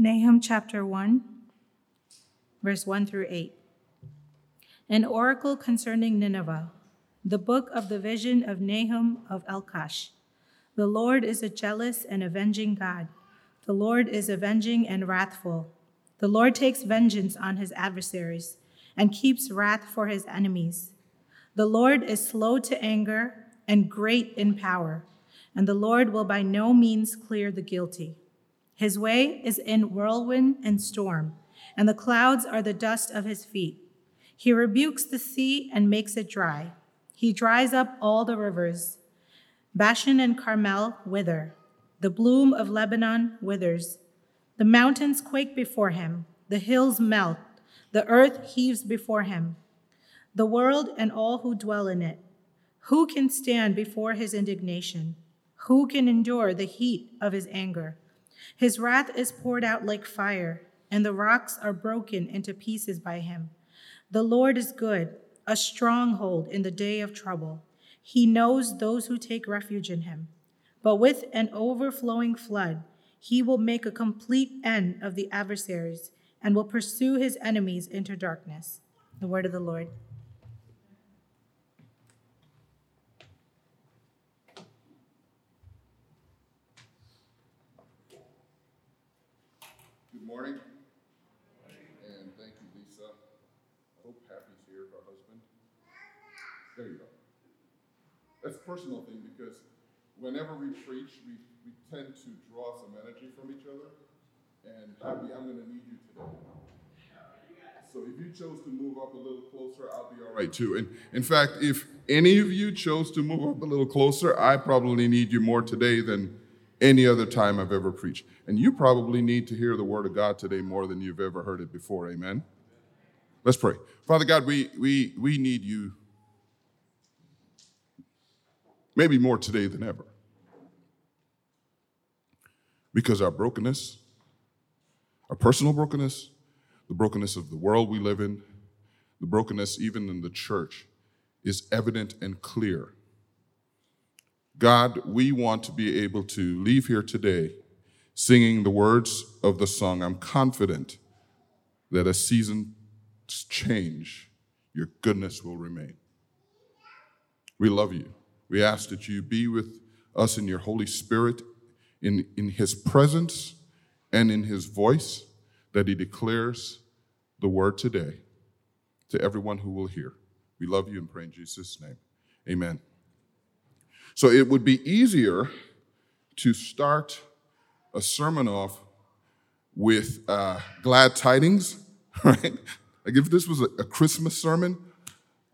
Nahum chapter 1, verse 1 through 8. An oracle concerning Nineveh, the book of the vision of Nahum of Elkosh. The Lord is a jealous and avenging God. The Lord is avenging and wrathful. The Lord takes vengeance on his adversaries and keeps wrath for his enemies. The Lord is slow to anger and great in power, and the Lord will by no means clear the guilty. His way is in whirlwind and storm, and the clouds are the dust of his feet. He rebukes the sea and makes it dry. He dries up all the rivers. Bashan and Carmel wither. The bloom of Lebanon withers. The mountains quake before him. The hills melt. The earth heaves before him. The world and all who dwell in it. Who can stand before his indignation? Who can endure the heat of his anger? His wrath is poured out like fire, and the rocks are broken into pieces by him. The Lord is good, a stronghold in the day of trouble. He knows those who take refuge in him. But with an overflowing flood, he will make a complete end of the adversaries and will pursue his enemies into darkness. The word of the Lord. Morning. And thank you, Lisa. I hope Happy's here, her husband. There you go. That's a personal thing because whenever we preach, we, we tend to draw some energy from each other. And Happy, I'm going to need you today. So if you chose to move up a little closer, I'll be all right too. And in fact, if any of you chose to move up a little closer, I probably need you more today than any other time I've ever preached. And you probably need to hear the word of God today more than you've ever heard it before. Amen. Let's pray. Father God, we we we need you maybe more today than ever. Because our brokenness, our personal brokenness, the brokenness of the world we live in, the brokenness even in the church is evident and clear. God, we want to be able to leave here today singing the words of the song. I'm confident that as seasons change, your goodness will remain. We love you. We ask that you be with us in your Holy Spirit, in, in his presence and in his voice, that he declares the word today to everyone who will hear. We love you and pray in Jesus' name. Amen. So it would be easier to start a sermon off with uh, glad tidings, right? Like if this was a, Christmas sermon,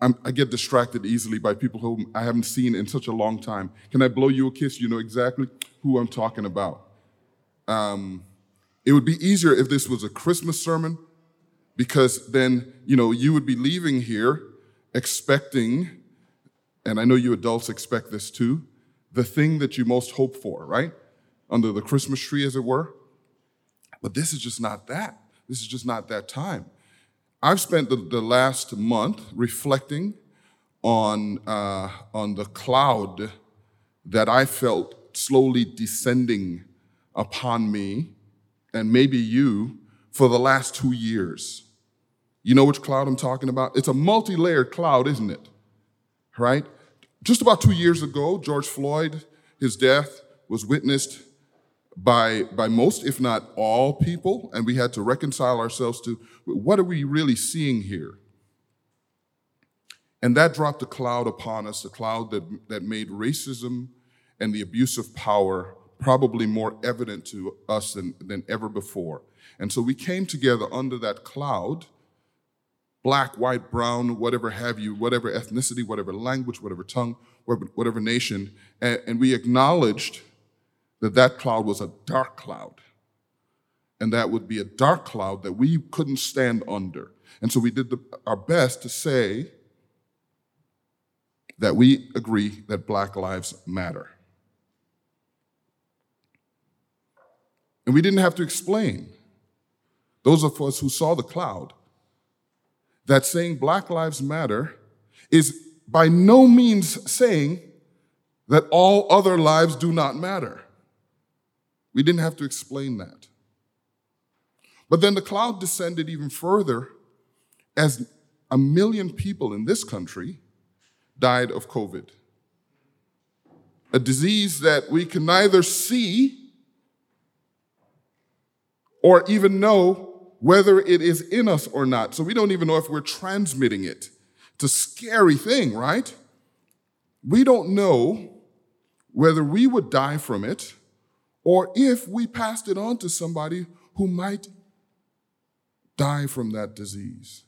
I'm, i get distracted easily by people whom I haven't seen in such a long time. Can I blow you a kiss? You know exactly who I'm talking about. Um, it would be easier if this was a Christmas sermon because then, you know, you would be leaving here expecting, and I know you adults expect this too, the thing that you most hope for, right? Under the Christmas tree, as it were. But this is just not that. This is just not that time. I've spent the, the last month reflecting on, uh, on the cloud that I felt slowly descending upon me and maybe you for the last two years. You know which cloud I'm talking about? It's a multi layered cloud, isn't it? Right? Just about two years ago, George Floyd, his death was witnessed by, by most, if not all, people, and we had to reconcile ourselves to what are we really seeing here? And that dropped a cloud upon us, a cloud that, that made racism and the abuse of power probably more evident to us than, than ever before. And so we came together under that cloud black, white, brown, whatever have you, whatever ethnicity, whatever language, whatever tongue, whatever, whatever nation, and, and we acknowledged that that cloud was a dark cloud. And that would be a dark cloud that we couldn't stand under. And so we did the, our best to say that we agree that Black Lives Matter. And we didn't have to explain. Those of us who saw the cloud that saying Black Lives Matter is by no means saying that all other lives do not matter. We didn't have to explain that. But then the cloud descended even further as a million people in this country died of COVID. A disease that we can neither see or even know whether it is in us or not. So we don't even know if we're transmitting it. It's a scary thing, right? We don't know whether we would die from it or if we passed it on to somebody who might die from that disease.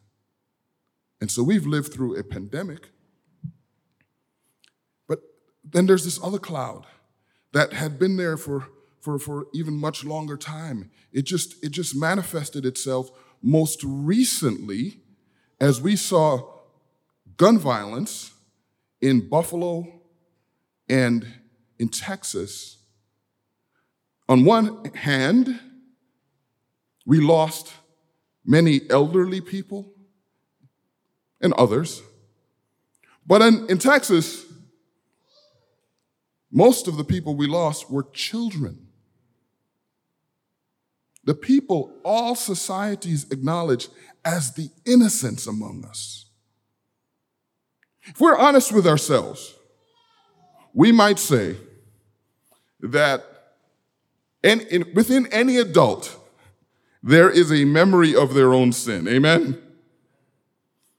And so we've lived through a pandemic. But then there's this other cloud that had been there for, for, for even much longer time. It just, it just manifested itself most recently as we saw gun violence in Buffalo and in Texas. On one hand, we lost many elderly people and others. But in, in Texas, most of the people we lost were children. The people all societies acknowledge as the innocents among us. If we're honest with ourselves, we might say that in, in, within any adult, there is a memory of their own sin. Amen?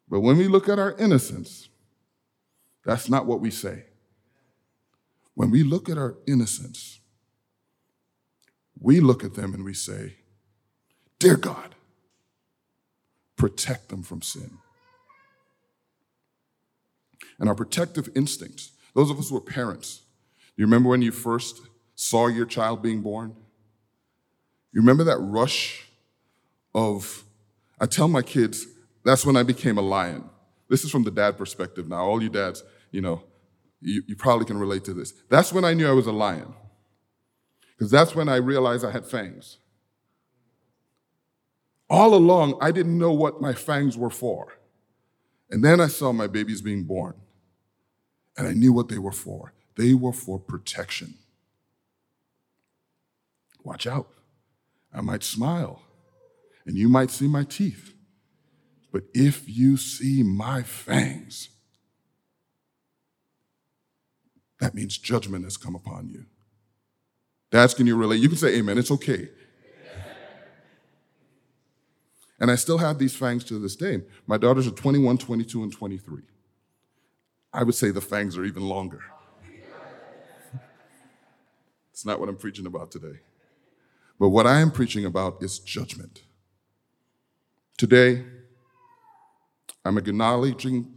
But when we look at our innocence, that's not what we say. When we look at our innocence, we look at them and we say, Dear God, protect them from sin. And our protective instincts, those of us who are parents, you remember when you first saw your child being born? You remember that rush of, I tell my kids, that's when I became a lion. This is from the dad perspective now. All you dads, you know, you, you probably can relate to this. That's when I knew I was a lion. Because that's when I realized I had fangs. All along, I didn't know what my fangs were for. And then I saw my babies being born. And I knew what they were for. They were for protection. Watch out. I might smile, and you might see my teeth. But if you see my fangs, that means judgment has come upon you. Dads, can you relate? You can say amen, it's okay. And I still have these fangs to this day. My daughters are 21, 22, and 23. I would say the fangs are even longer. it's not what I'm preaching about today. But what I am preaching about is judgment. Today, I'm acknowledging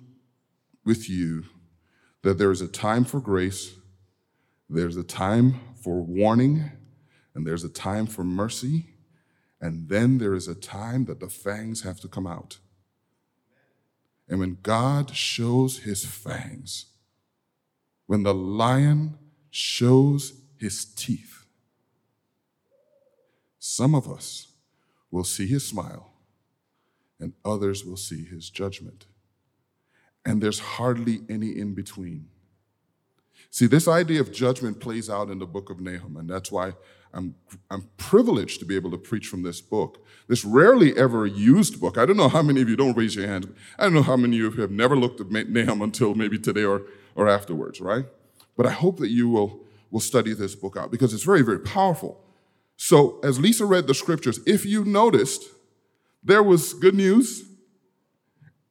with you that there is a time for grace, there's a time for warning, and there's a time for mercy, and then there is a time that the fangs have to come out. And when God shows his fangs, when the lion shows his teeth, some of us will see his smile and others will see his judgment. And there's hardly any in between. See, this idea of judgment plays out in the book of Nahum, and that's why I'm, I'm privileged to be able to preach from this book. This rarely ever used book. I don't know how many of you don't raise your hands. I don't know how many of you have never looked at Nahum until maybe today or, or afterwards, right? But I hope that you will, will study this book out because it's very, very powerful. So, as Lisa read the scriptures, if you noticed, there was good news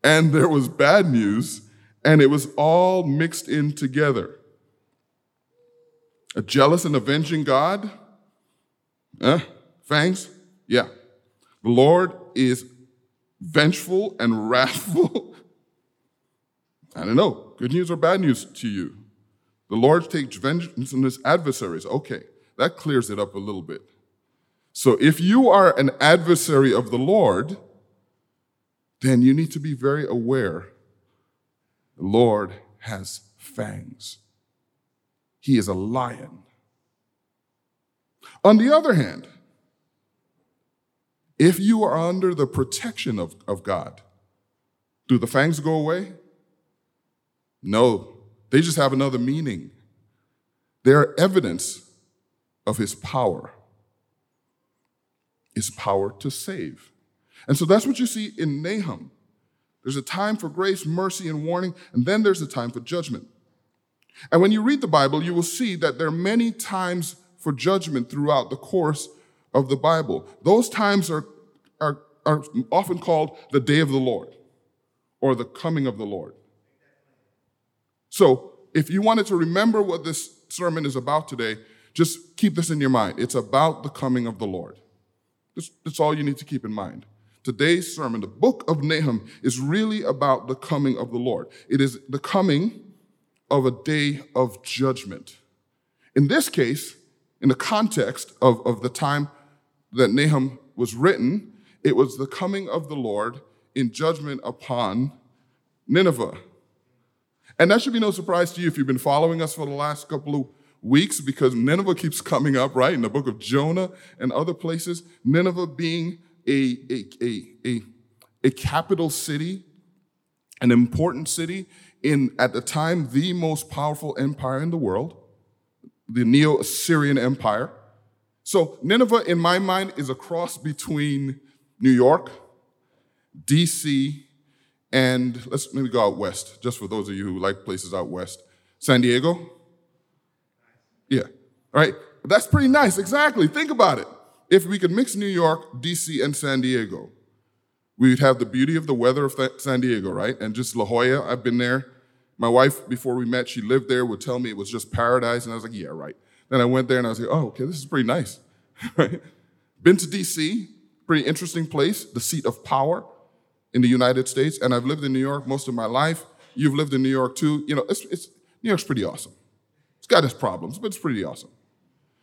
and there was bad news, and it was all mixed in together. A jealous and avenging God? Eh? Fangs? Yeah. The Lord is vengeful and wrathful. I don't know, good news or bad news to you. The Lord takes vengeance on his adversaries. Okay, that clears it up a little bit. So if you are an adversary of the Lord, then you need to be very aware the Lord has fangs. He is a lion. On the other hand, if you are under the protection of, of God, do the fangs go away? No, they just have another meaning. They're evidence of his power. his power to save. And so that's what you see in Nahum. There's a time for grace, mercy, and warning, and then there's a time for judgment. And when you read the Bible, you will see that there are many times for judgment throughout the course of the Bible. Those times are, are, are often called the day of the Lord or the coming of the Lord. So, if you wanted to remember what this sermon is about today, just keep this in your mind. It's about the coming of the Lord. That's, that's all you need to keep in mind. Today's sermon, the book of Nahum, is really about the coming of the Lord. It is the coming of a day of judgment. In this case, in the context of, of the time that Nahum was written, it was the coming of the Lord in judgment upon Nineveh. And that should be no surprise to you if you've been following us for the last couple of weeks because Nineveh keeps coming up, right? In the book of Jonah and other places. Nineveh being a, a, a, a, a capital city, an important city in, at the time, the most powerful empire in the world, the Neo Assyrian Empire. So, Nineveh, in my mind, is a cross between New York, DC, and let's maybe go out west, just for those of you who like places out west. San Diego? Yeah. Right. That's pretty nice. Exactly. Think about it. If we could mix New York, DC, and San Diego, we would have the beauty of the weather of San Diego, right? And just La Jolla, I've been there. My wife, before we met, she lived there, would tell me it was just paradise. And I was like, yeah, right. Then I went there and I was like, oh, okay, this is pretty nice. right? Been to DC, pretty interesting place, the seat of power in the United States. And I've lived in New York most of my life. You've lived in New York too. You know, it's, it's New York's pretty awesome. It's got its problems, but it's pretty awesome.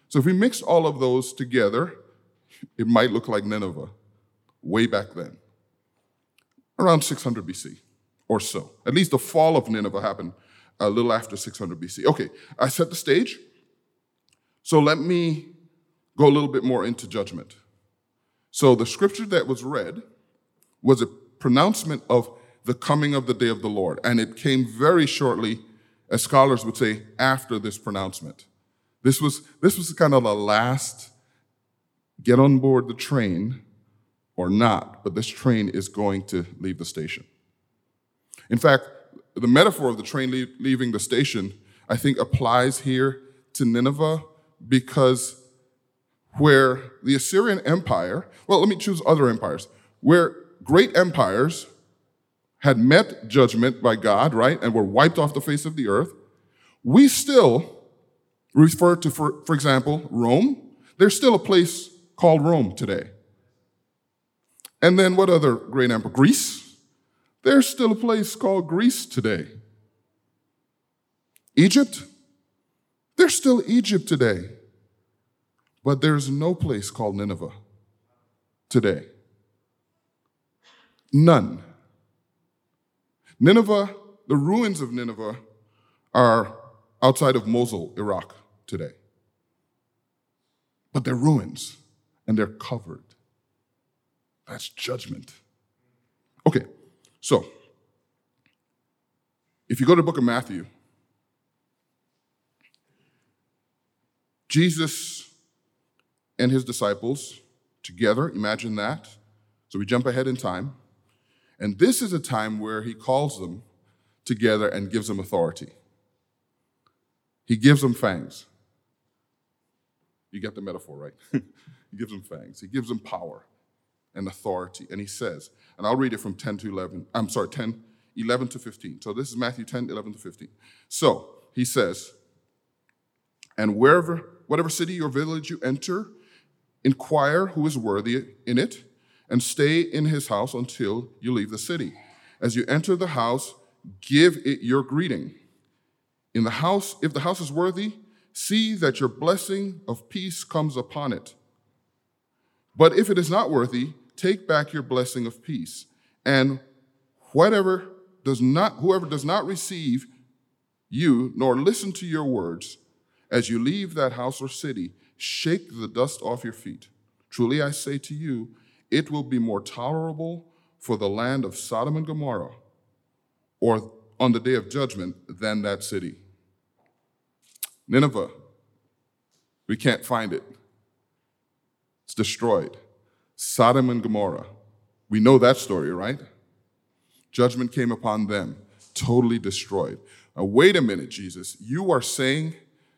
So if we mix all of those together, it might look like Nineveh way back then, around 600 BC or so. At least the fall of Nineveh happened a little after 600 BC. Okay, I set the stage. So let me go a little bit more into judgment. So the scripture that was read was a pronouncement of the coming of the day of the Lord, and it came very shortly, as scholars would say, after this pronouncement. This was, this was kind of the last get on board the train or not, but this train is going to leave the station. In fact, the metaphor of the train leaving the station, I think, applies here to Nineveh because where the Assyrian Empire, well, let me choose other empires, where great empires had met judgment by God, right, and were wiped off the face of the earth, we still refer to, for, for example, Rome. There's still a place called Rome today. And then what other great empire? Greece. There's still a place called Greece today. Egypt. There's still Egypt today. But there's no place called Nineveh today. None. Nineveh, the ruins of Nineveh are outside of Mosul, Iraq today. But they're ruins and they're covered. That's judgment. Okay, so if you go to the book of Matthew, Jesus and his disciples together, imagine that. So we jump ahead in time. And this is a time where he calls them together and gives them authority. He gives them fangs. You get the metaphor, right? He gives them fangs. He gives them power and authority. And he says, and I'll read it from 10 to 11. I'm sorry, 10, 11 to 15. So this is Matthew 10, 11 to 15. So he says, and wherever, whatever city or village you enter, inquire who is worthy in it, and stay in his house until you leave the city. As you enter the house, give it your greeting. In the house, if the house is worthy, see that your blessing of peace comes upon it. But if it is not worthy, take back your blessing of peace. And whatever does not, whoever does not receive you nor listen to your words, as you leave that house or city, shake the dust off your feet. Truly I say to you, it will be more tolerable for the land of Sodom and Gomorrah or on the day of judgment than that city. Nineveh, we can't find it. It's destroyed. Sodom and Gomorrah. We know that story, right? Judgment came upon them, totally destroyed. Now, wait a minute, Jesus. You are saying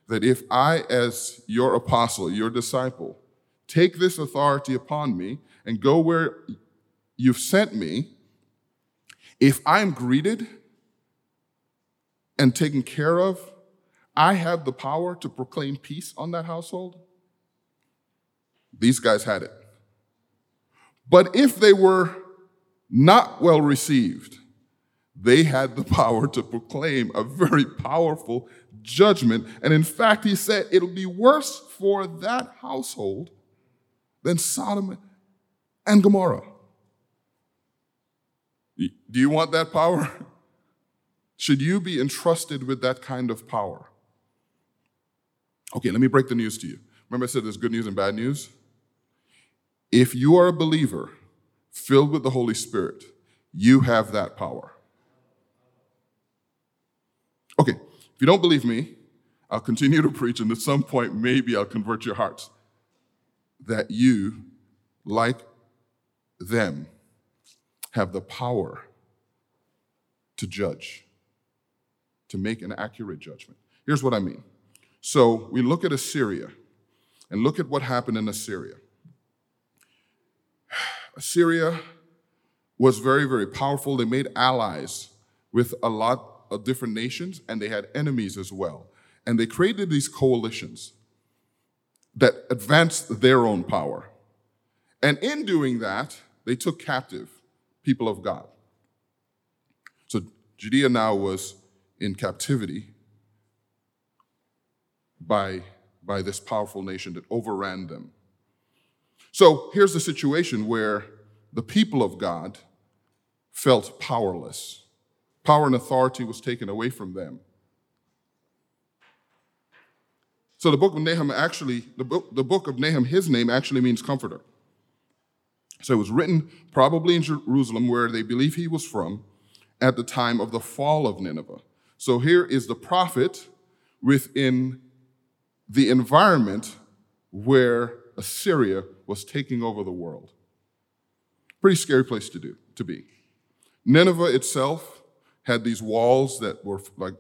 that if I, as your apostle, your disciple, take this authority upon me and go where you've sent me, if I'm greeted and taken care of, I have the power to proclaim peace on that household? These guys had it. But if they were not well received, they had the power to proclaim a very powerful judgment. And in fact, he said it'll be worse for that household than Sodom and Gomorrah. Do you want that power? Should you be entrusted with that kind of power? Okay, let me break the news to you. Remember, I said there's good news and bad news? If you are a believer filled with the Holy Spirit, you have that power. Okay, if you don't believe me, I'll continue to preach, and at some point, maybe I'll convert your hearts that you, like them, have the power to judge, to make an accurate judgment. Here's what I mean. So we look at Assyria and look at what happened in Assyria. Assyria was very, very powerful. They made allies with a lot of different nations, and they had enemies as well. And they created these coalitions that advanced their own power. And in doing that, they took captive people of God. So Judea now was in captivity by, by this powerful nation that overran them. So here's the situation where the people of God felt powerless. Power and authority was taken away from them. So the book of Nahum actually, the book, the book of Nahum, his name actually means comforter. So it was written probably in Jerusalem, where they believe he was from, at the time of the fall of Nineveh. So here is the prophet within the environment where Assyria was taking over the world. Pretty scary place to do to be. Nineveh itself had these walls that were like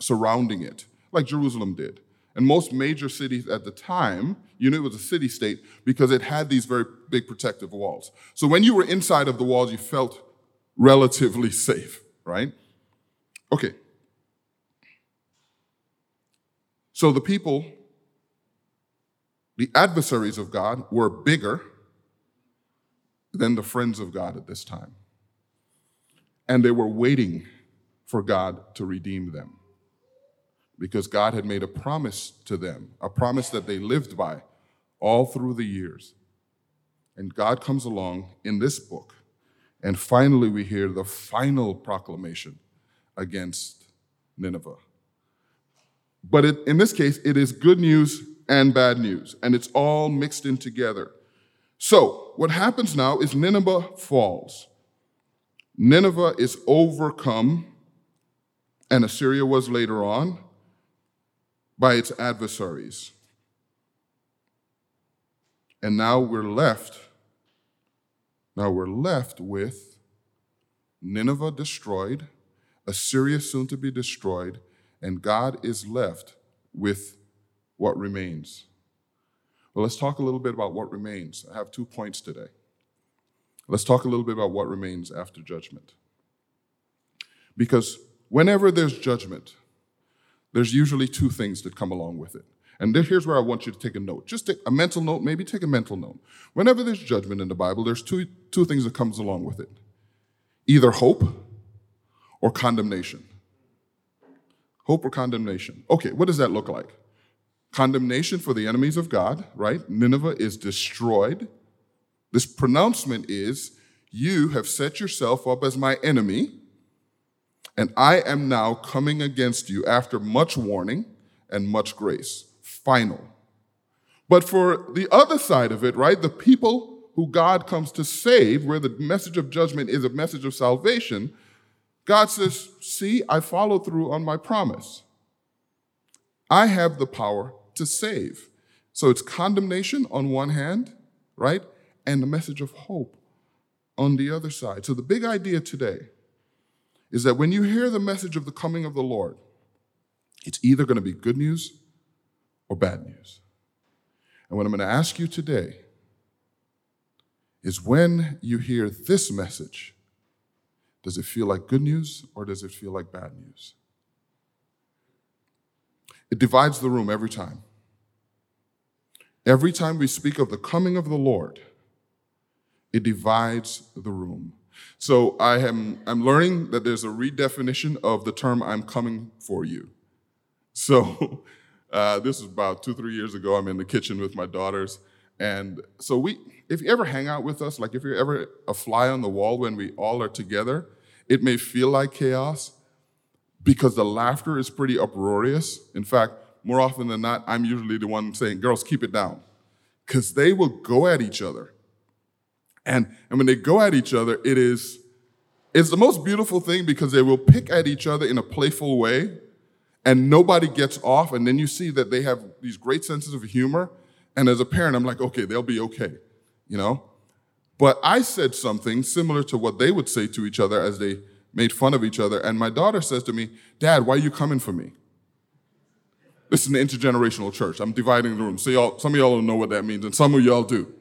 surrounding it, like Jerusalem did. And most major cities at the time, you knew it was a city state because it had these very big protective walls. So when you were inside of the walls, you felt relatively safe, right? Okay. So the people, the adversaries of God, were bigger than the friends of God at this time. And they were waiting for God to redeem them because God had made a promise to them, a promise that they lived by all through the years. And God comes along in this book, and finally we hear the final proclamation against Nineveh. But it, in this case, it is good news and bad news, and it's all mixed in together. So, what happens now is Nineveh falls. Nineveh is overcome, and Assyria was later on, by its adversaries. And now we're left, now we're left with Nineveh destroyed, Assyria soon to be destroyed, and God is left with what remains. Well, let's talk a little bit about what remains. I have two points today. Let's talk a little bit about what remains after judgment. Because whenever there's judgment, there's usually two things that come along with it. And here's where I want you to take a note. Just a mental note, maybe take a mental note. Whenever there's judgment in the Bible, there's two, two things that comes along with it. Either hope or condemnation. Hope or condemnation. Okay, what does that look like? Condemnation for the enemies of God, right? Nineveh is destroyed. This pronouncement is, you have set yourself up as my enemy and I am now coming against you after much warning and much grace. Final. But for the other side of it, right, the people who God comes to save, where the message of judgment is a message of salvation, God says, See, I follow through on my promise. I have the power to save. So it's condemnation on one hand, right? and the message of hope on the other side. So, the big idea today is that when you hear the message of the coming of the Lord, it's either going to be good news or bad news. And what I'm going to ask you today is when you hear this message, does it feel like good news or does it feel like bad news? It divides the room every time. Every time we speak of the coming of the Lord, it divides the room. So I am I'm learning that there's a redefinition of the term I'm coming for you. So uh, this was about two, three years ago. I'm in the kitchen with my daughters. And so we, if you ever hang out with us, like if you're ever a fly on the wall when we all are together, it may feel like chaos because the laughter is pretty uproarious. In fact, more often than not, I'm usually the one saying, girls, keep it down. Because they will go at each other. And, and when they go at each other, it is it's the most beautiful thing because they will pick at each other in a playful way and nobody gets off. And then you see that they have these great senses of humor. And as a parent, I'm like, okay, they'll be okay, you know? But I said something similar to what they would say to each other as they made fun of each other. And my daughter says to me, Dad, why are you coming for me? This is an intergenerational church. I'm dividing the room. So y'all, some of y'all don't know what that means, and some of y'all do.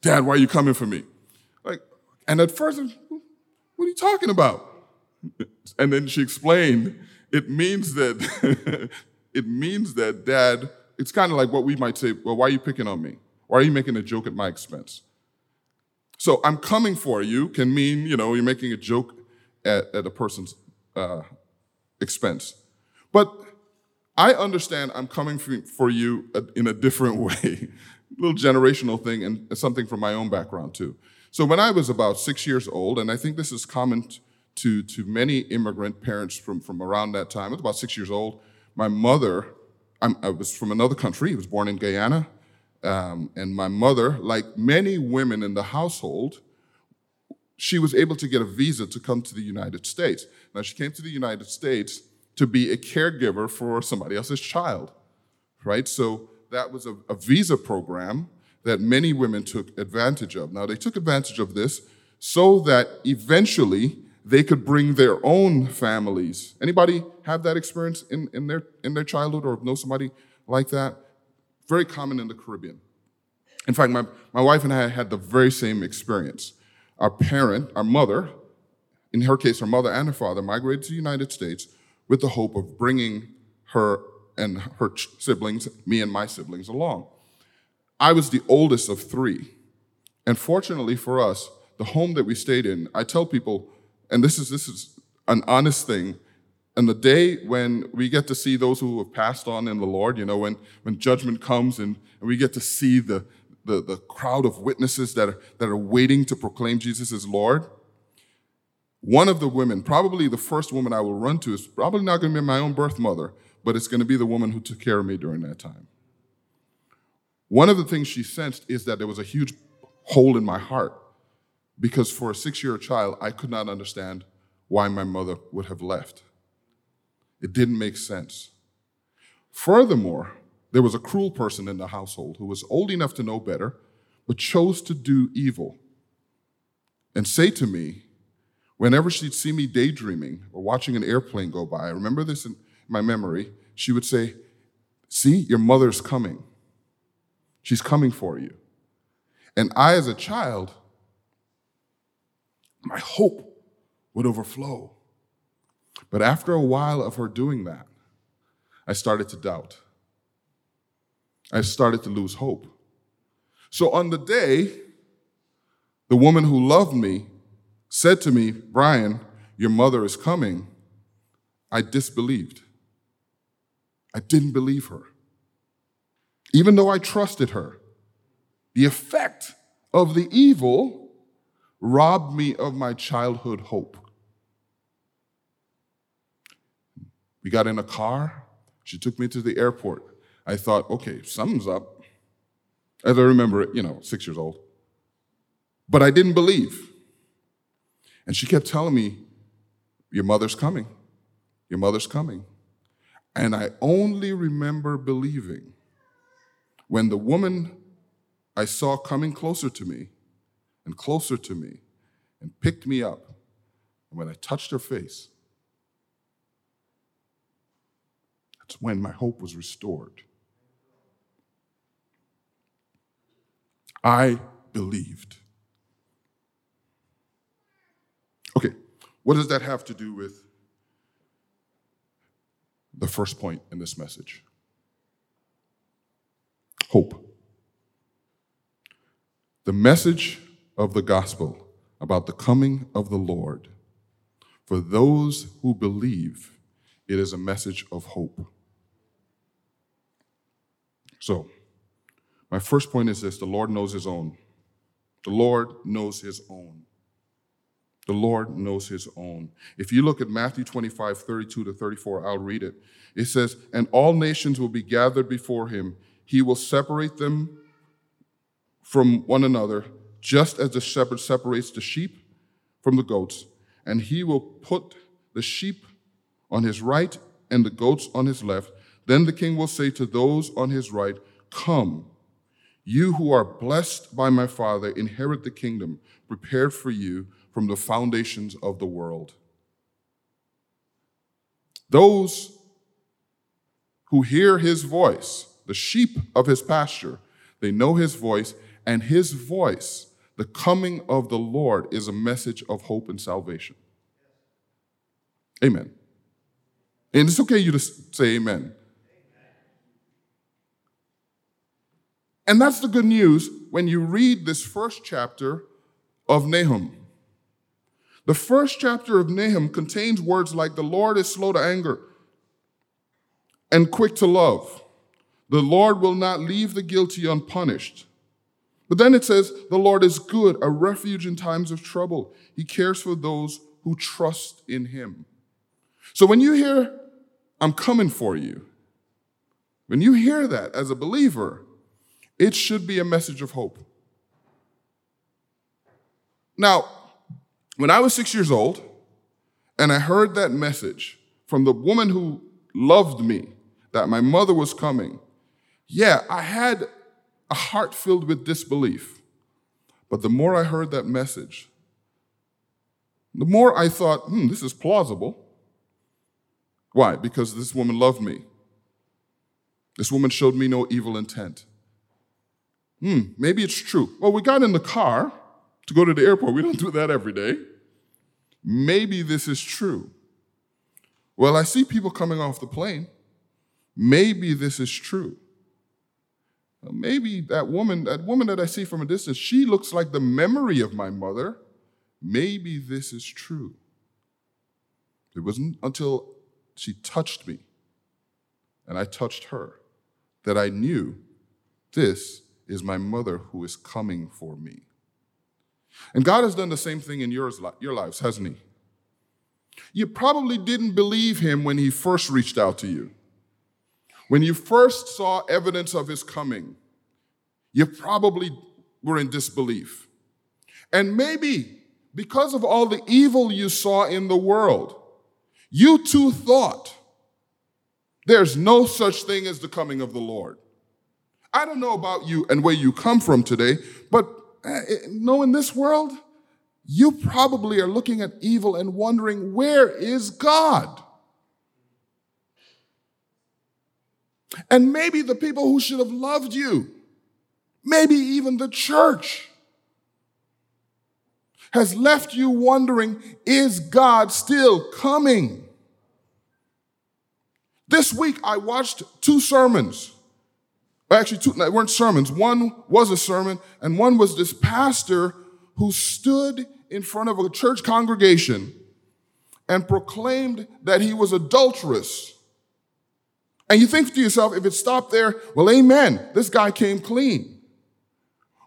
Dad, why are you coming for me? Like, and at first, what are you talking about? And then she explained it means that it means that dad, it's kind of like what we might say, well, why are you picking on me? Why are you making a joke at my expense? So I'm coming for you can mean, you know, you're making a joke at, at a person's uh, expense. But I understand I'm coming for you in a different way, a little generational thing and something from my own background too. So when I was about six years old, and I think this is common to, to many immigrant parents from, from around that time. I was about six years old. My mother, I'm, i was from another country, I was born in Guyana. Um, and my mother, like many women in the household, she was able to get a visa to come to the United States. Now, she came to the United States to be a caregiver for somebody else's child, right? So that was a, a visa program that many women took advantage of. Now, they took advantage of this so that eventually they could bring their own families. Anybody have that experience in, in, their, in their childhood or know somebody like that? Very common in the Caribbean. In fact, my, my wife and I had the very same experience. Our parent, our mother, in her case, her mother and her father, migrated to the United States with the hope of bringing her and her siblings, me and my siblings, along. I was the oldest of three. And fortunately for us, the home that we stayed in, I tell people, and this is this is an honest thing. And the day when we get to see those who have passed on in the Lord, you know, when, when judgment comes and, and we get to see the, the, the crowd of witnesses that are, that are waiting to proclaim Jesus as Lord, one of the women, probably the first woman I will run to, is probably not going to be my own birth mother, but it's going to be the woman who took care of me during that time. One of the things she sensed is that there was a huge hole in my heart because for a six year child, I could not understand why my mother would have left. It didn't make sense. Furthermore, there was a cruel person in the household who was old enough to know better, but chose to do evil and say to me, whenever she'd see me daydreaming or watching an airplane go by, I remember this in my memory, she would say, See, your mother's coming. She's coming for you. And I, as a child, my hope would overflow. But after a while of her doing that, I started to doubt. I started to lose hope. So on the day, the woman who loved me said to me, Brian, your mother is coming. I disbelieved. I didn't believe her. Even though I trusted her, the effect of the evil robbed me of my childhood hope. We got in a car. She took me to the airport. I thought, okay, something's up. As I remember it, you know, six years old. But I didn't believe. And she kept telling me, Your mother's coming. Your mother's coming. And I only remember believing when the woman I saw coming closer to me and closer to me and picked me up. And when I touched her face, that's when my hope was restored. I believed. Okay, what does that have to do with the first point in this message? Hope. The message of the gospel about the coming of the Lord, for those who believe, it is a message of hope. So, my first point is this the Lord knows his own. The Lord knows his own. The Lord knows his own. If you look at Matthew 25, 32 to 34, I'll read it. It says, And all nations will be gathered before him. He will separate them from one another, just as the shepherd separates the sheep from the goats. And he will put the sheep on his right and the goats on his left. Then the king will say to those on his right, Come, you who are blessed by my Father, inherit the kingdom prepared for you from the foundations of the world. Those who hear his voice, the sheep of his pasture, they know his voice, and his voice, the coming of the Lord, is a message of hope and salvation. Amen. And it's okay you to say amen. And that's the good news when you read this first chapter of Nahum. The first chapter of Nahum contains words like the Lord is slow to anger and quick to love. The Lord will not leave the guilty unpunished. But then it says, the Lord is good, a refuge in times of trouble. He cares for those who trust in him. So when you hear, I'm coming for you, when you hear that as a believer, it should be a message of hope. Now, when I was six years old and I heard that message from the woman who loved me, that my mother was coming, yeah, I had a heart filled with disbelief. But the more I heard that message, the more I thought, hmm, this is plausible. Why? Because this woman loved me. This woman showed me no evil intent hmm, maybe it's true. Well, we got in the car to go to the airport. We don't do that every day. Maybe this is true. Well, I see people coming off the plane. Maybe this is true. Maybe that woman, that woman that I see from a distance, she looks like the memory of my mother. Maybe this is true. It wasn't until she touched me and I touched her that I knew this is my mother who is coming for me. And God has done the same thing in yours, your lives, hasn't He? You probably didn't believe Him when He first reached out to you. When you first saw evidence of His coming, you probably were in disbelief. And maybe because of all the evil you saw in the world, you too thought there's no such thing as the coming of the Lord. I don't know about you and where you come from today, but uh, knowing this world, you probably are looking at evil and wondering, where is God? And maybe the people who should have loved you, maybe even the church, has left you wondering, is God still coming? This week I watched two sermons Actually, two, they weren't sermons. One was a sermon, and one was this pastor who stood in front of a church congregation and proclaimed that he was adulterous. And you think to yourself, if it stopped there, well, amen, this guy came clean.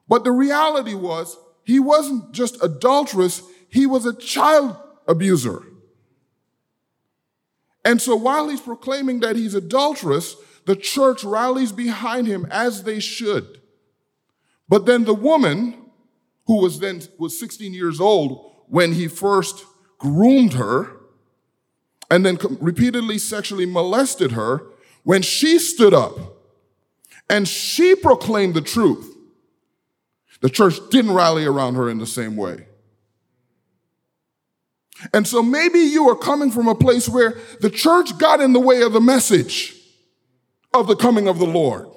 But the reality was, he wasn't just adulterous, he was a child abuser. And so while he's proclaiming that he's adulterous, the church rallies behind him as they should. But then the woman, who was then was 16 years old when he first groomed her and then repeatedly sexually molested her, when she stood up and she proclaimed the truth, The church didn't rally around her in the same way. And so maybe you are coming from a place where the church got in the way of the message of the coming of the Lord.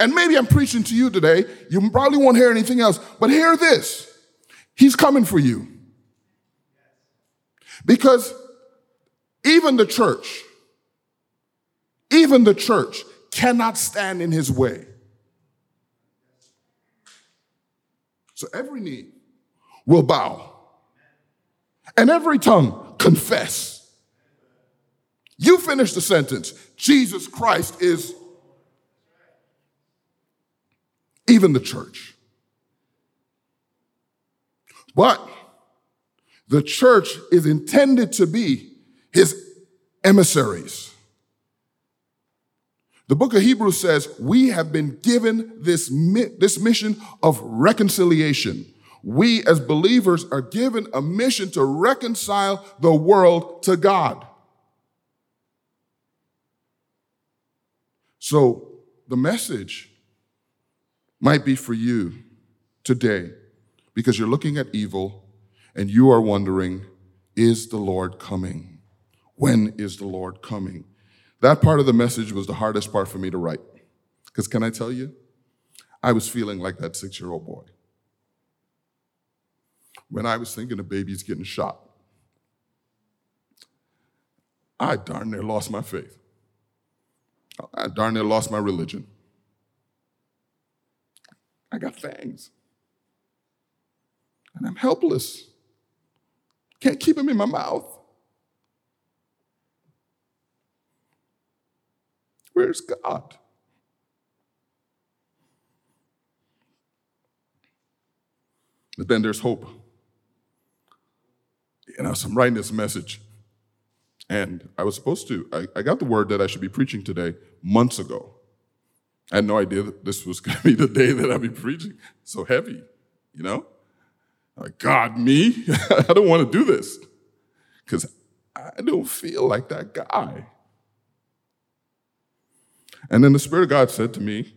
And maybe I'm preaching to you today. You probably won't hear anything else, but hear this. He's coming for you. Because even the church, even the church cannot stand in his way. So every knee will bow and every tongue confess. You finish the sentence Jesus Christ is even the church. But the church is intended to be his emissaries. The book of Hebrews says we have been given this, this mission of reconciliation. We as believers are given a mission to reconcile the world to God. So the message might be for you today because you're looking at evil and you are wondering, is the Lord coming? When is the Lord coming? That part of the message was the hardest part for me to write. Because can I tell you? I was feeling like that six year old boy. When I was thinking the baby's getting shot, I darn near lost my faith. I darn near lost my religion. I got fangs. And I'm helpless. Can't keep them in my mouth. Where's God? But then there's hope. You know, so I'm writing this message, and I was supposed to, I, I got the word that I should be preaching today months ago. I had no idea that this was going to be the day that I'd be preaching. So heavy, you know? Like, God, me? I don't want to do this because I don't feel like that guy. And then the Spirit of God said to me,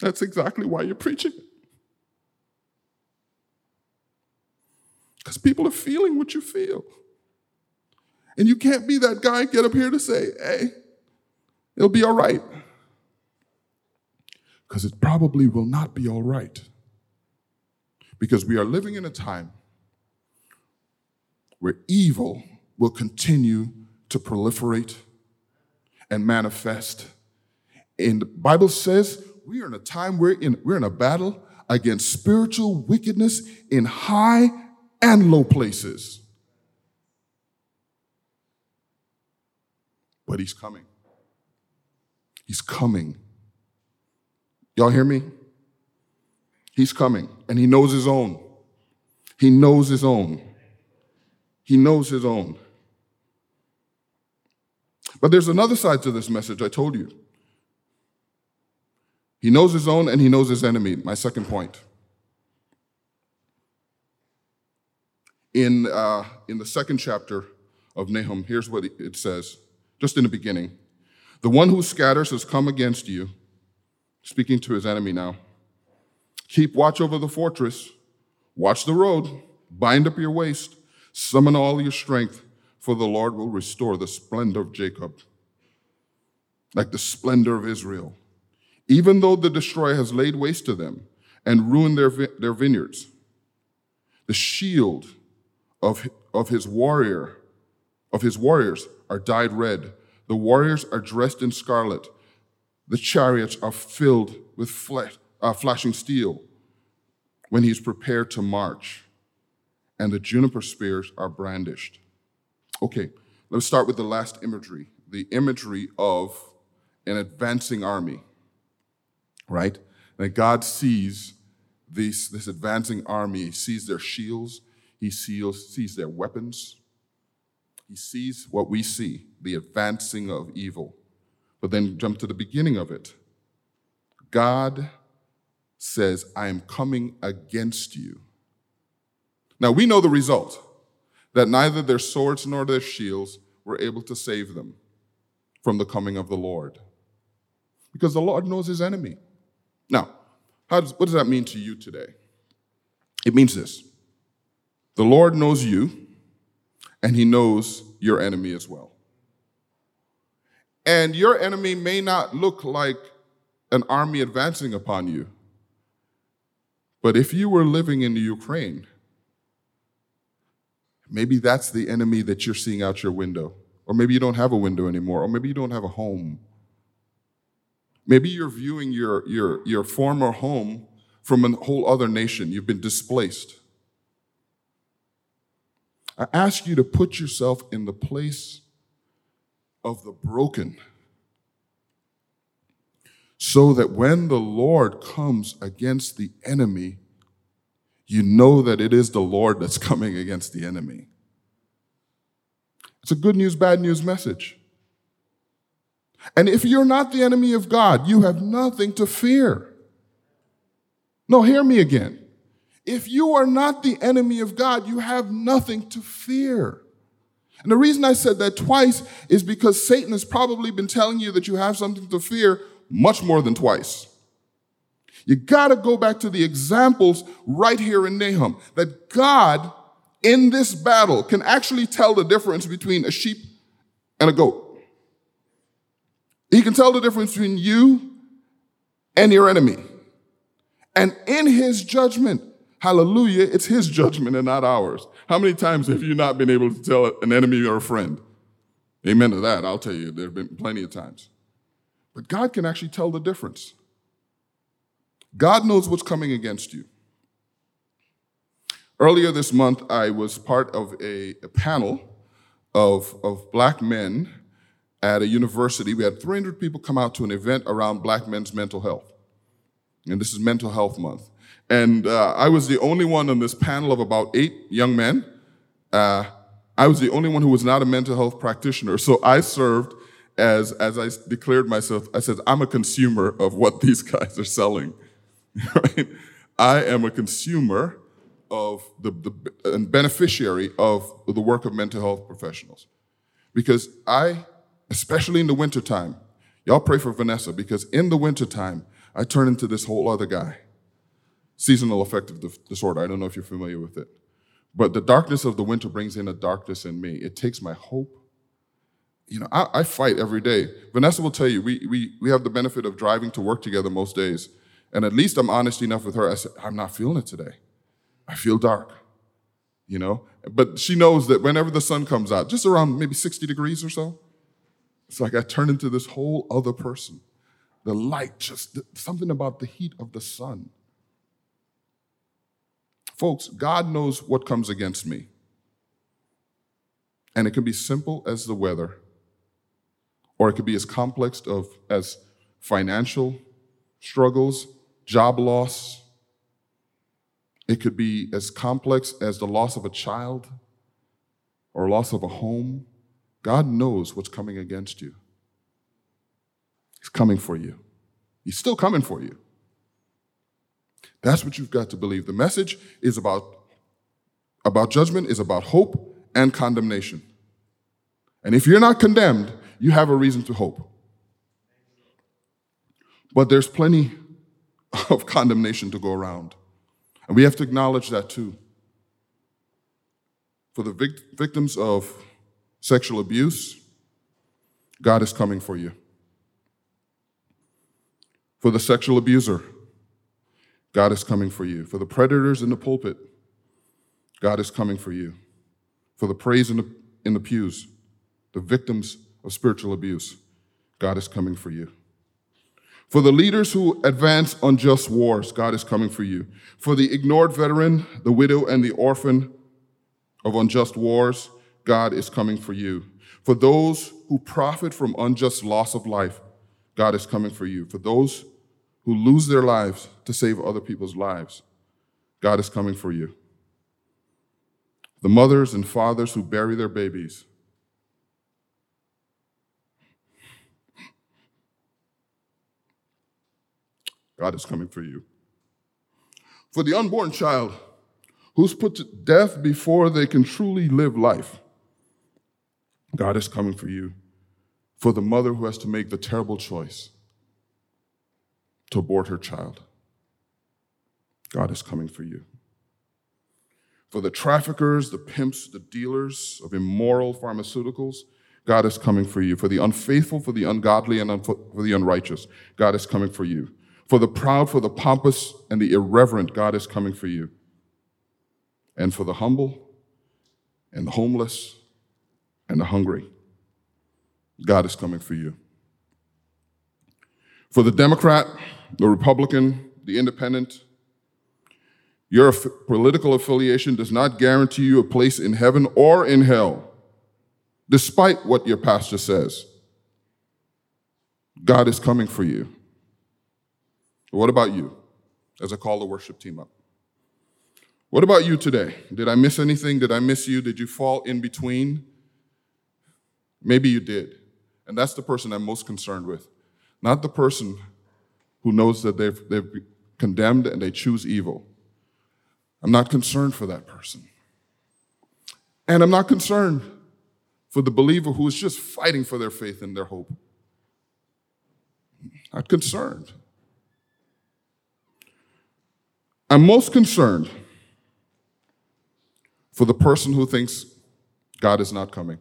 That's exactly why you're preaching. Because people are feeling what you feel. And you can't be that guy, get up here to say, Hey, it'll be all right. Because it probably will not be all right. Because we are living in a time where evil will continue to proliferate and manifest and the Bible says we are in a time we're in, we're in a battle against spiritual wickedness in high and low places. But he's coming. He's coming. Y'all hear me? He's coming, and he knows his own. He knows his own. He knows his own. But there's another side to this message I told you. He knows his own and he knows his enemy. My second point. In, uh, in the second chapter of Nahum, here's what it says, just in the beginning. The one who scatters has come against you, speaking to his enemy now. Keep watch over the fortress, watch the road, bind up your waist, summon all your strength, for the Lord will restore the splendor of Jacob, like the splendor of Israel even though the destroyer has laid waste to them and ruined their, their vineyards. The shield of, of his warrior, of his warriors are dyed red. The warriors are dressed in scarlet. The chariots are filled with uh, flashing steel when he's prepared to march, and the juniper spears are brandished. Okay, let's start with the last imagery the imagery of an advancing army right? That God sees this, this advancing army, he sees their shields, he sees, sees their weapons, he sees what we see, the advancing of evil. But then jump to the beginning of it. God says, I am coming against you. Now we know the result that neither their swords nor their shields were able to save them from the coming of the Lord. Because the Lord knows his enemy. Now, does, what does that mean to you today? It means this the Lord knows you, and He knows your enemy as well. And your enemy may not look like an army advancing upon you, but if you were living in Ukraine, maybe that's the enemy that you're seeing out your window. Or maybe you don't have a window anymore, or maybe you don't have a home. Maybe you're viewing your, your, your former home from a whole other nation. You've been displaced. I ask you to put yourself in the place of the broken so that when the Lord comes against the enemy, you know that it is the Lord that's coming against the enemy. It's a good news, bad news message. And if you're not the enemy of God, you have nothing to fear. No, hear me again. If you are not the enemy of God, you have nothing to fear. And the reason I said that twice is because Satan has probably been telling you that you have something to fear much more than twice. You got to go back to the examples right here in Nahum that God in this battle can actually tell the difference between a sheep and a goat. He can tell the difference between you and your enemy. And in his judgment, hallelujah, it's his judgment and not ours. How many times have you not been able to tell an enemy or a friend? Amen to that. I'll tell you, there have been plenty of times. But God can actually tell the difference. God knows what's coming against you. Earlier this month, I was part of a, a panel of, of black men at a university. We had 300 people come out to an event around black men's mental health. And this is Mental Health Month. And uh, I was the only one on this panel of about eight young men. Uh, I was the only one who was not a mental health practitioner. So I served as, as I declared myself, I said, I'm a consumer of what these guys are selling. right? I am a consumer of the, the and beneficiary of the work of mental health professionals. Because I especially in the wintertime. Y'all pray for Vanessa because in the wintertime, I turn into this whole other guy. Seasonal affective disorder. I don't know if you're familiar with it. But the darkness of the winter brings in a darkness in me. It takes my hope. You know, I, I fight every day. Vanessa will tell you, we, we, we have the benefit of driving to work together most days. And at least I'm honest enough with her. I said, I'm not feeling it today. I feel dark, you know? But she knows that whenever the sun comes out, just around maybe 60 degrees or so, it's like I turn into this whole other person. The light, just something about the heat of the sun. Folks, God knows what comes against me. And it can be simple as the weather, or it could be as complex of, as financial struggles, job loss. It could be as complex as the loss of a child or loss of a home God knows what's coming against you. He's coming for you. He's still coming for you. That's what you've got to believe. The message is about, about judgment, is about hope and condemnation. And if you're not condemned, you have a reason to hope. But there's plenty of condemnation to go around. And we have to acknowledge that too. For the vic- victims of sexual abuse, God is coming for you. For the sexual abuser, God is coming for you. For the predators in the pulpit, God is coming for you. For the praise in the, in the pews, the victims of spiritual abuse, God is coming for you. For the leaders who advance unjust wars, God is coming for you. For the ignored veteran, the widow, and the orphan of unjust wars, God is coming for you. For those who profit from unjust loss of life, God is coming for you. For those who lose their lives to save other people's lives, God is coming for you. The mothers and fathers who bury their babies, God is coming for you. For the unborn child who's put to death before they can truly live life, God is coming for you. For the mother who has to make the terrible choice to abort her child. God is coming for you. For the traffickers, the pimps, the dealers of immoral pharmaceuticals, God is coming for you. For the unfaithful, for the ungodly, and for the unrighteous, God is coming for you. For the proud, for the pompous, and the irreverent, God is coming for you. And for the humble, and the homeless, and the hungry, God is coming for you. For the Democrat, the Republican, the independent, your political affiliation does not guarantee you a place in heaven or in hell, despite what your pastor says. God is coming for you. What about you? As I call the worship team up. What about you today? Did I miss anything? Did I miss you? Did you fall in between? Maybe you did. And that's the person I'm most concerned with. Not the person who knows that they've, they've condemned and they choose evil. I'm not concerned for that person. And I'm not concerned for the believer who is just fighting for their faith and their hope. Not concerned. I'm most concerned for the person who thinks God is not coming.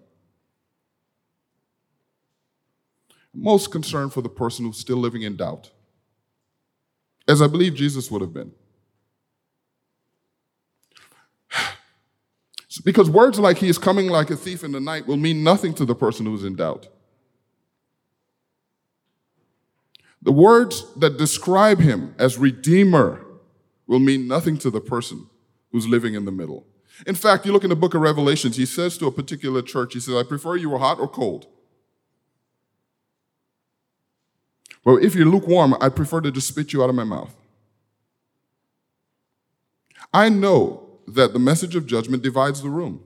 Most concerned for the person who's still living in doubt, as I believe Jesus would have been. Because words like he is coming like a thief in the night will mean nothing to the person who's in doubt. The words that describe him as redeemer will mean nothing to the person who's living in the middle. In fact, you look in the book of Revelations, he says to a particular church, he says, I prefer you were hot or cold. Well, if you're lukewarm, I prefer to just spit you out of my mouth. I know that the message of judgment divides the room.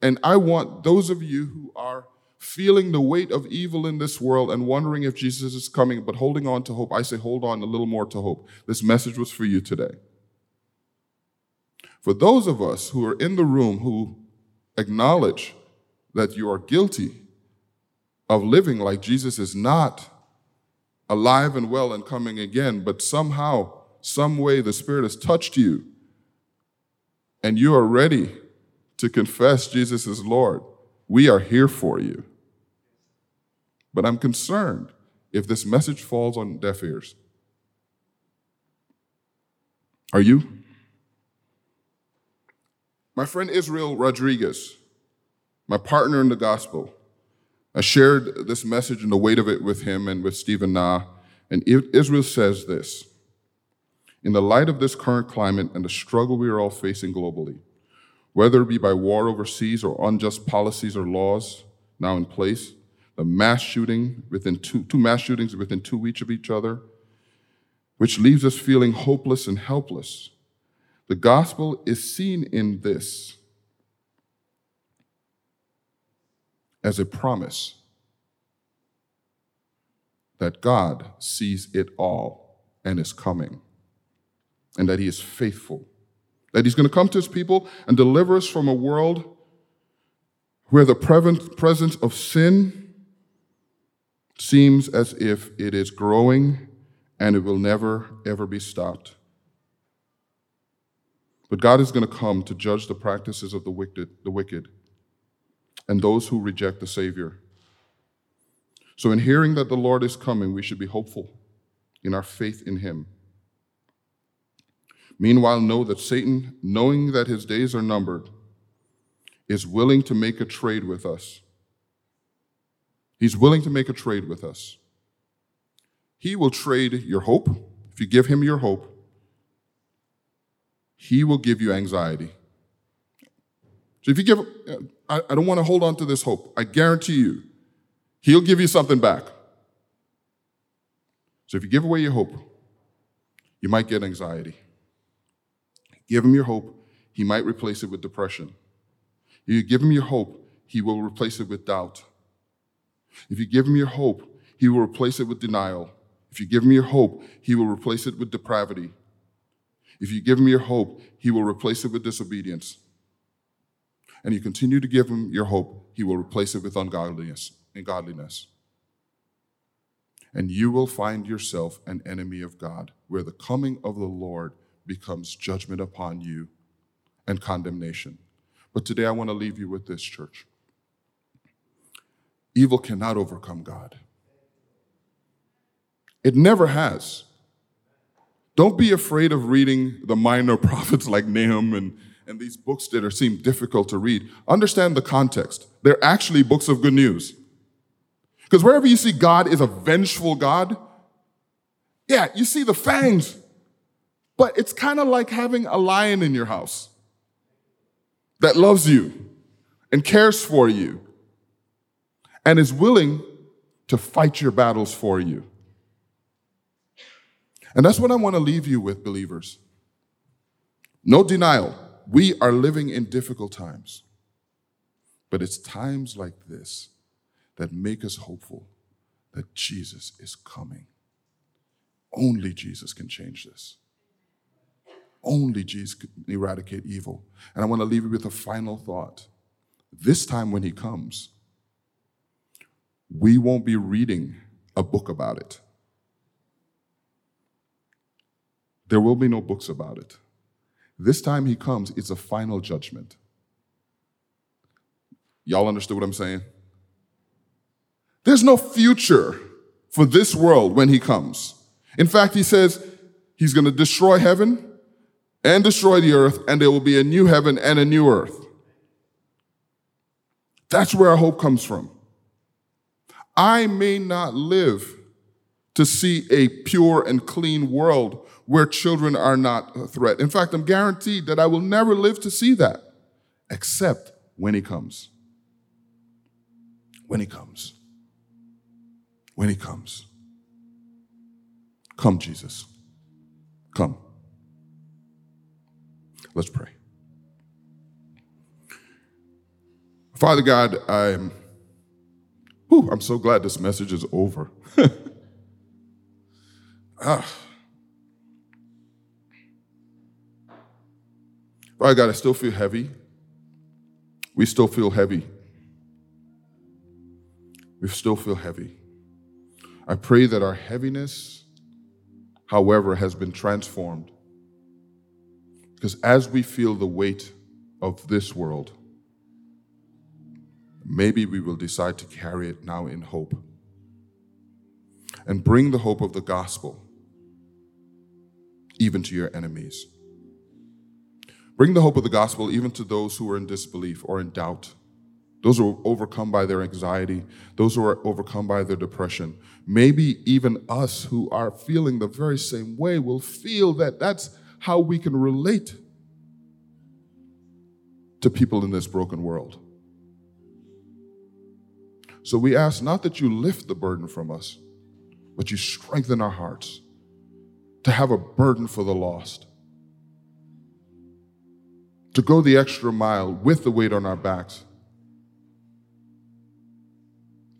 And I want those of you who are feeling the weight of evil in this world and wondering if Jesus is coming, but holding on to hope, I say, hold on a little more to hope. This message was for you today. For those of us who are in the room who acknowledge that you are guilty of living like Jesus is not alive and well and coming again, but somehow, some way, the Spirit has touched you and you are ready to confess Jesus is Lord, we are here for you. But I'm concerned if this message falls on deaf ears. Are you? My friend Israel Rodriguez, my partner in the gospel, I shared this message and the weight of it with him and with Stephen Na. And Israel says this In the light of this current climate and the struggle we are all facing globally, whether it be by war overseas or unjust policies or laws now in place, the mass shooting within two, two mass shootings within two weeks of each other, which leaves us feeling hopeless and helpless. The gospel is seen in this as a promise that God sees it all and is coming, and that He is faithful, that He's going to come to His people and deliver us from a world where the presence of sin seems as if it is growing and it will never, ever be stopped. But God is going to come to judge the practices of the wicked, the wicked and those who reject the Savior. So, in hearing that the Lord is coming, we should be hopeful in our faith in Him. Meanwhile, know that Satan, knowing that his days are numbered, is willing to make a trade with us. He's willing to make a trade with us. He will trade your hope. If you give him your hope, he will give you anxiety. So if you give, I, I don't want to hold on to this hope. I guarantee you, He'll give you something back. So if you give away your hope, you might get anxiety. Give him your hope, he might replace it with depression. If you give him your hope, he will replace it with doubt. If you give him your hope, he will replace it with denial. If you give him your hope, he will replace it with depravity. If you give him your hope, he will replace it with disobedience and you continue to give him your hope, he will replace it with ungodliness and godliness. and you will find yourself an enemy of God, where the coming of the Lord becomes judgment upon you and condemnation. But today I want to leave you with this, church. Evil cannot overcome God. It never has. Don't be afraid of reading the minor prophets like Nahum and, and these books that are, seem difficult to read. Understand the context. They're actually books of good news. Because wherever you see God is a vengeful God, yeah, you see the fangs, but it's kind of like having a lion in your house that loves you and cares for you and is willing to fight your battles for you. And that's what I want to leave you with, believers. No denial. We are living in difficult times. But it's times like this that make us hopeful that Jesus is coming. Only Jesus can change this. Only Jesus can eradicate evil. And I want to leave you with a final thought. This time when he comes, we won't be reading a book about it. There will be no books about it. This time he comes, it's a final judgment. Y'all understood what I'm saying? There's no future for this world when he comes. In fact, he says he's going to destroy heaven and destroy the earth, and there will be a new heaven and a new earth. That's where our hope comes from. I may not live to see a pure and clean world where children are not a threat. In fact, I'm guaranteed that I will never live to see that, except when he comes. When he comes when he comes. Come, Jesus. Come. Let's pray. Father God, I'm, whew, I'm so glad this message is over. ah. Father God, I still feel heavy. We still feel heavy. We still feel heavy. I pray that our heaviness, however, has been transformed. Because as we feel the weight of this world, maybe we will decide to carry it now in hope and bring the hope of the gospel even to your enemies. Bring the hope of the gospel even to those who are in disbelief or in doubt those who are overcome by their anxiety, those who are overcome by their depression. Maybe even us who are feeling the very same way will feel that that's how we can relate to people in this broken world. So we ask not that you lift the burden from us, but you strengthen our hearts to have a burden for the lost, to go the extra mile with the weight on our backs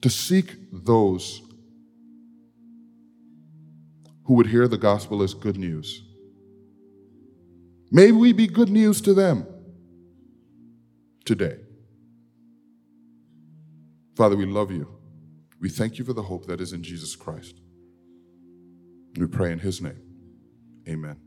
to seek those who would hear the gospel as good news. May we be good news to them today. Father, we love you. We thank you for the hope that is in Jesus Christ. We pray in his name. Amen.